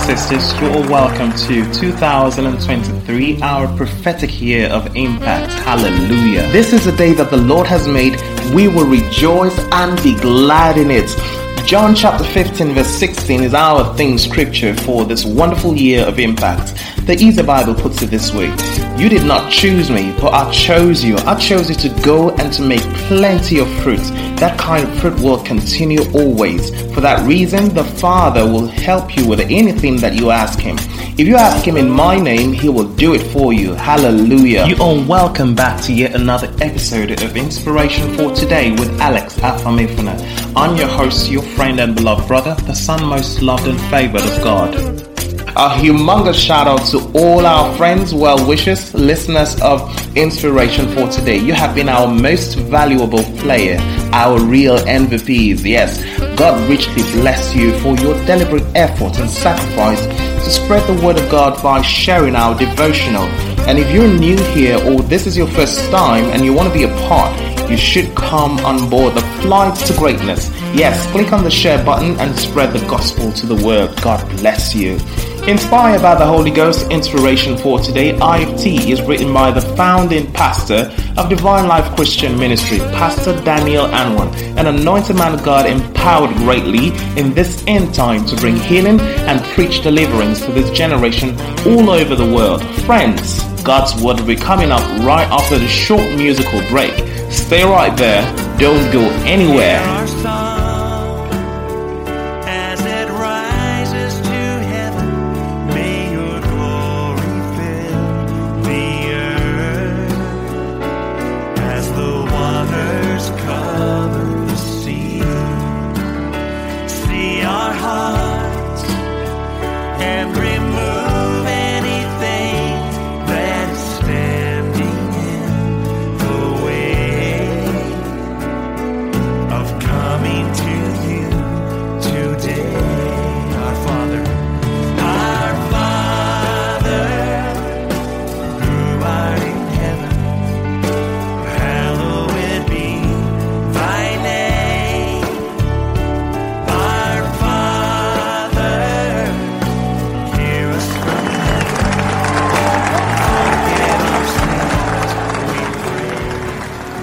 sisters, you are welcome to 2023, our prophetic year of impact. Hallelujah. This is a day that the Lord has made. We will rejoice and be glad in it. John chapter 15, verse 16 is our theme scripture for this wonderful year of impact. The Easy Bible puts it this way You did not choose me, but I chose you. I chose you to go and to make plenty of fruit. That kind of fruit will continue always. For that reason, the Father will help you with anything that you ask Him. If you ask Him in my name, He will do it for you. Hallelujah. You are welcome back to yet another episode of Inspiration for Today with Alex Afamifuna. I'm your host, your friend and beloved brother, the son most loved and favored of God. A humongous shout out to all our friends, well wishers, listeners of Inspiration for Today. You have been our most valuable player, our real MVPs. Yes, God richly bless you for your deliberate effort and sacrifice to spread the word of God by sharing our devotional. And if you're new here or this is your first time and you want to be a part, you should come on board the flight to greatness. Yes, click on the share button and spread the gospel to the world. God bless you. Inspired by the Holy Ghost, inspiration for today, IFT is written by the founding pastor of Divine Life Christian Ministry, Pastor Daniel Anwan, an anointed man of God empowered greatly in this end time to bring healing and preach deliverance to this generation all over the world. Friends, God's word will be coming up right after the short musical break. Stay right there, don't go anywhere.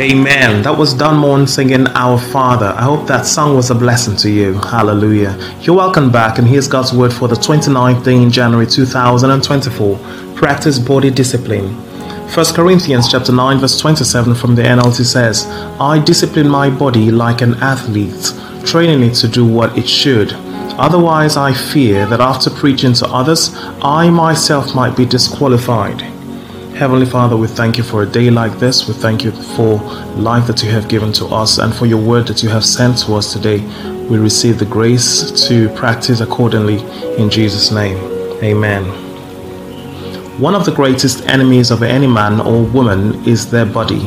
Amen. That was Don Moen singing Our Father. I hope that song was a blessing to you. Hallelujah. You're welcome back, and here's God's word for the 29th day in January 2024. Practice body discipline. 1 Corinthians chapter 9 verse 27 from the NLT says, I discipline my body like an athlete, training it to do what it should. Otherwise, I fear that after preaching to others, I myself might be disqualified. Heavenly Father, we thank you for a day like this. We thank you for life that you have given to us and for your word that you have sent to us today. We receive the grace to practice accordingly in Jesus' name. Amen. One of the greatest enemies of any man or woman is their body.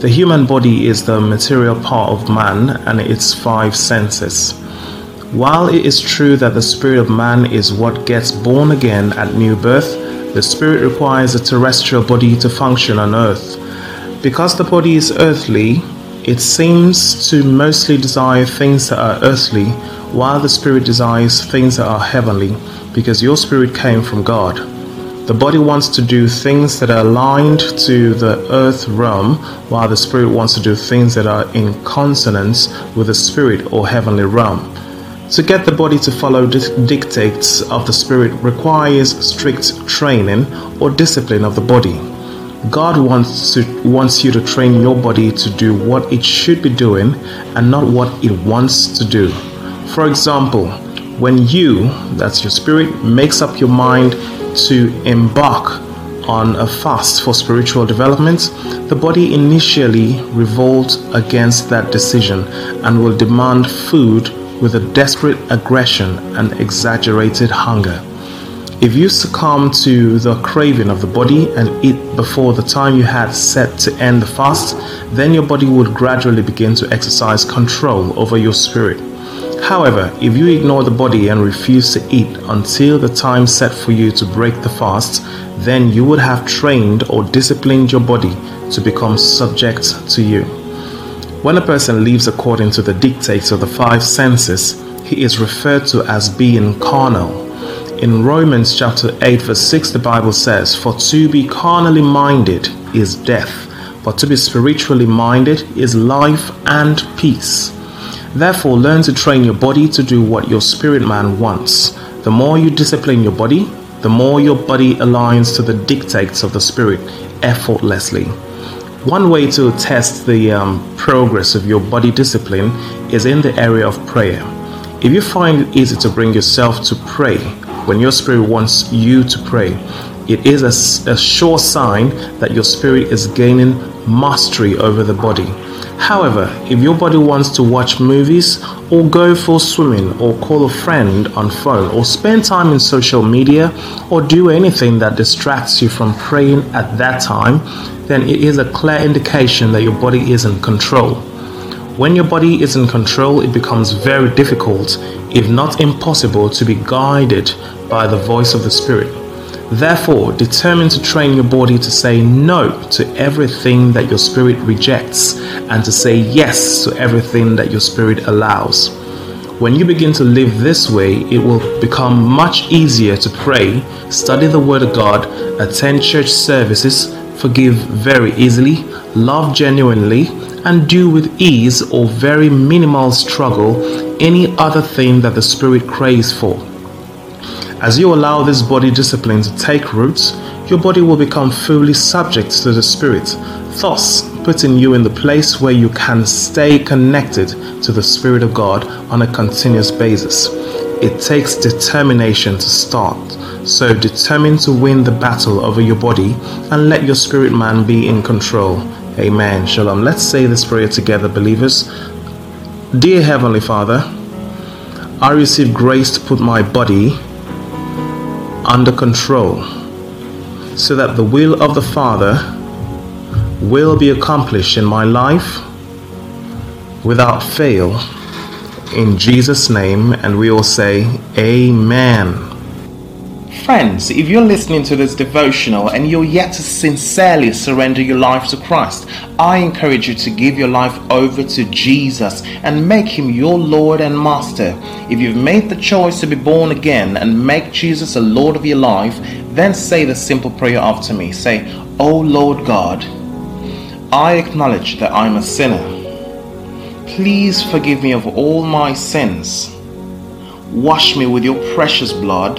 The human body is the material part of man and its five senses. While it is true that the spirit of man is what gets born again at new birth, the spirit requires a terrestrial body to function on earth. Because the body is earthly, it seems to mostly desire things that are earthly, while the spirit desires things that are heavenly, because your spirit came from God. The body wants to do things that are aligned to the earth realm, while the spirit wants to do things that are in consonance with the spirit or heavenly realm. To get the body to follow the dictates of the Spirit requires strict training or discipline of the body. God wants, to, wants you to train your body to do what it should be doing and not what it wants to do. For example, when you, that's your spirit, makes up your mind to embark on a fast for spiritual development, the body initially revolts against that decision and will demand food with a desperate aggression and exaggerated hunger. If you succumb to the craving of the body and eat before the time you had set to end the fast, then your body would gradually begin to exercise control over your spirit. However, if you ignore the body and refuse to eat until the time set for you to break the fast, then you would have trained or disciplined your body to become subject to you. When a person lives according to the dictates of the five senses, he is referred to as being carnal. In Romans chapter 8, verse 6, the Bible says, For to be carnally minded is death, but to be spiritually minded is life and peace. Therefore, learn to train your body to do what your spirit man wants. The more you discipline your body, the more your body aligns to the dictates of the spirit effortlessly. One way to test the um, progress of your body discipline is in the area of prayer. If you find it easy to bring yourself to pray when your spirit wants you to pray, it is a, a sure sign that your spirit is gaining mastery over the body. However, if your body wants to watch movies or go for swimming or call a friend on phone or spend time in social media or do anything that distracts you from praying at that time, then it is a clear indication that your body is in control. When your body is in control, it becomes very difficult, if not impossible, to be guided by the voice of the Spirit. Therefore, determine to train your body to say no to everything that your spirit rejects and to say yes to everything that your spirit allows. When you begin to live this way, it will become much easier to pray, study the Word of God, attend church services, forgive very easily, love genuinely, and do with ease or very minimal struggle any other thing that the Spirit craves for. As you allow this body discipline to take root, your body will become fully subject to the Spirit, thus putting you in the place where you can stay connected to the Spirit of God on a continuous basis. It takes determination to start, so determine to win the battle over your body and let your spirit man be in control. Amen. Shalom. Let's say this prayer together, believers. Dear Heavenly Father, I receive grace to put my body under control so that the will of the Father will be accomplished in my life without fail. In Jesus' name, and we all say, Amen. Friends, if you're listening to this devotional and you're yet to sincerely surrender your life to Christ, I encourage you to give your life over to Jesus and make him your Lord and Master. If you've made the choice to be born again and make Jesus a Lord of your life, then say the simple prayer after me. Say, Oh Lord God, I acknowledge that I'm a sinner. Please forgive me of all my sins. Wash me with your precious blood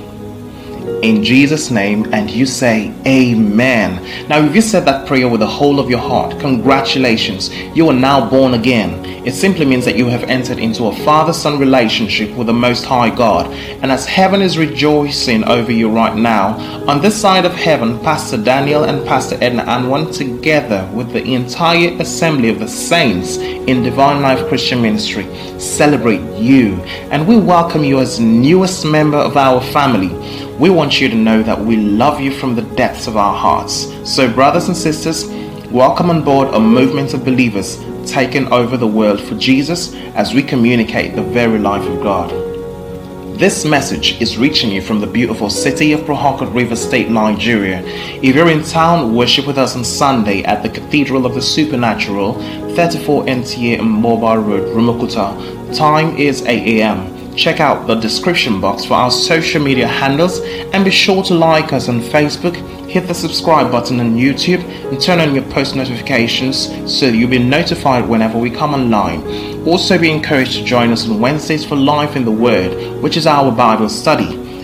in Jesus' name, and you say, Amen. Now, if you said that prayer with the whole of your heart, congratulations, you are now born again. It simply means that you have entered into a father son relationship with the Most High God. And as heaven is rejoicing over you right now, on this side of heaven, Pastor Daniel and Pastor Edna Anwan, together with the entire assembly of the saints in Divine Life Christian Ministry, celebrate you. And we welcome you as newest member of our family. We want you to know that we love you from the depths of our hearts. So, brothers and sisters, welcome on board a movement of believers taking over the world for Jesus as we communicate the very life of God. This message is reaching you from the beautiful city of Port River State, Nigeria. If you're in town, worship with us on Sunday at the Cathedral of the Supernatural, 34 NTA Mobile Road, Rumuokwuta. Time is 8 a.m. Check out the description box for our social media handles and be sure to like us on Facebook, hit the subscribe button on YouTube, and turn on your post notifications so you'll be notified whenever we come online. Also, be encouraged to join us on Wednesdays for Life in the Word, which is our Bible study.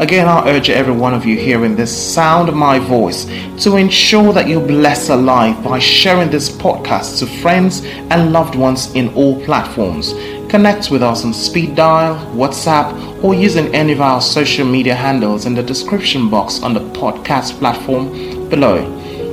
Again, I urge every one of you hearing this sound of my voice to ensure that you bless a life by sharing this podcast to friends and loved ones in all platforms. Connect with us on speed dial, WhatsApp, or using any of our social media handles in the description box on the podcast platform below.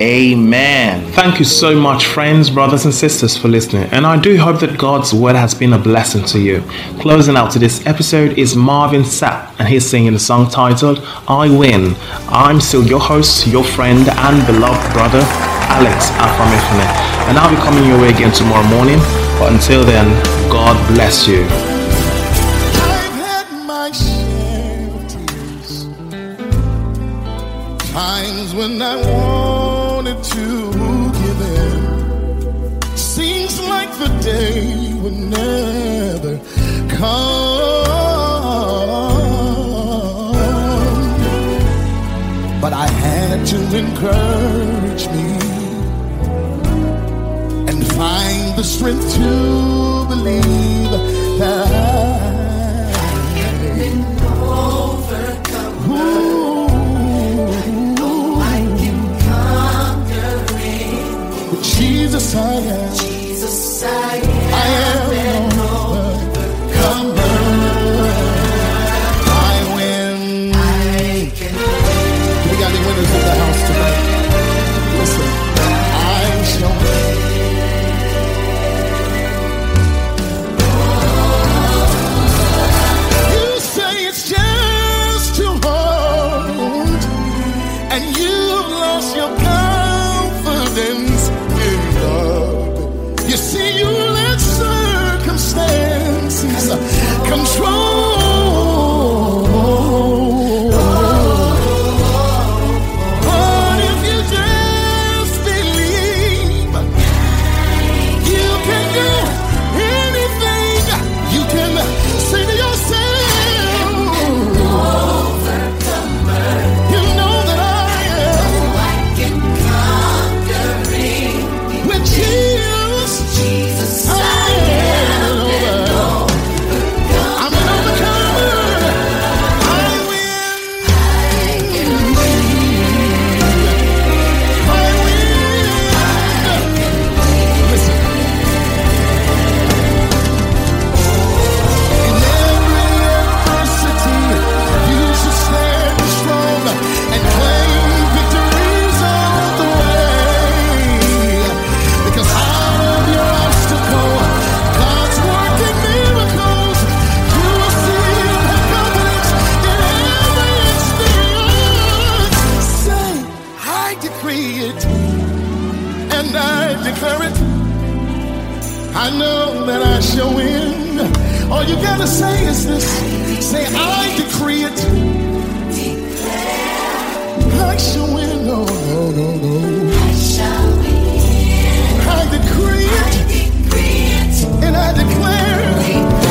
Amen. Thank you so much, friends, brothers, and sisters, for listening. And I do hope that God's word has been a blessing to you. Closing out to this episode is Marvin Sapp, and he's singing the song titled I Win. I'm still your host, your friend, and beloved brother, Alex Afamifune. And I'll be coming your way again tomorrow morning. But until then, God bless you. I've had my share of tears. Times when I wanted to give in. Seems like the day would never come. But I had to encourage me and find the strength to believe unless you're. All you gotta say is this say, I decree it. I shall win. No, no, no, no. I shall win. I decree it. I decree it. And I declare.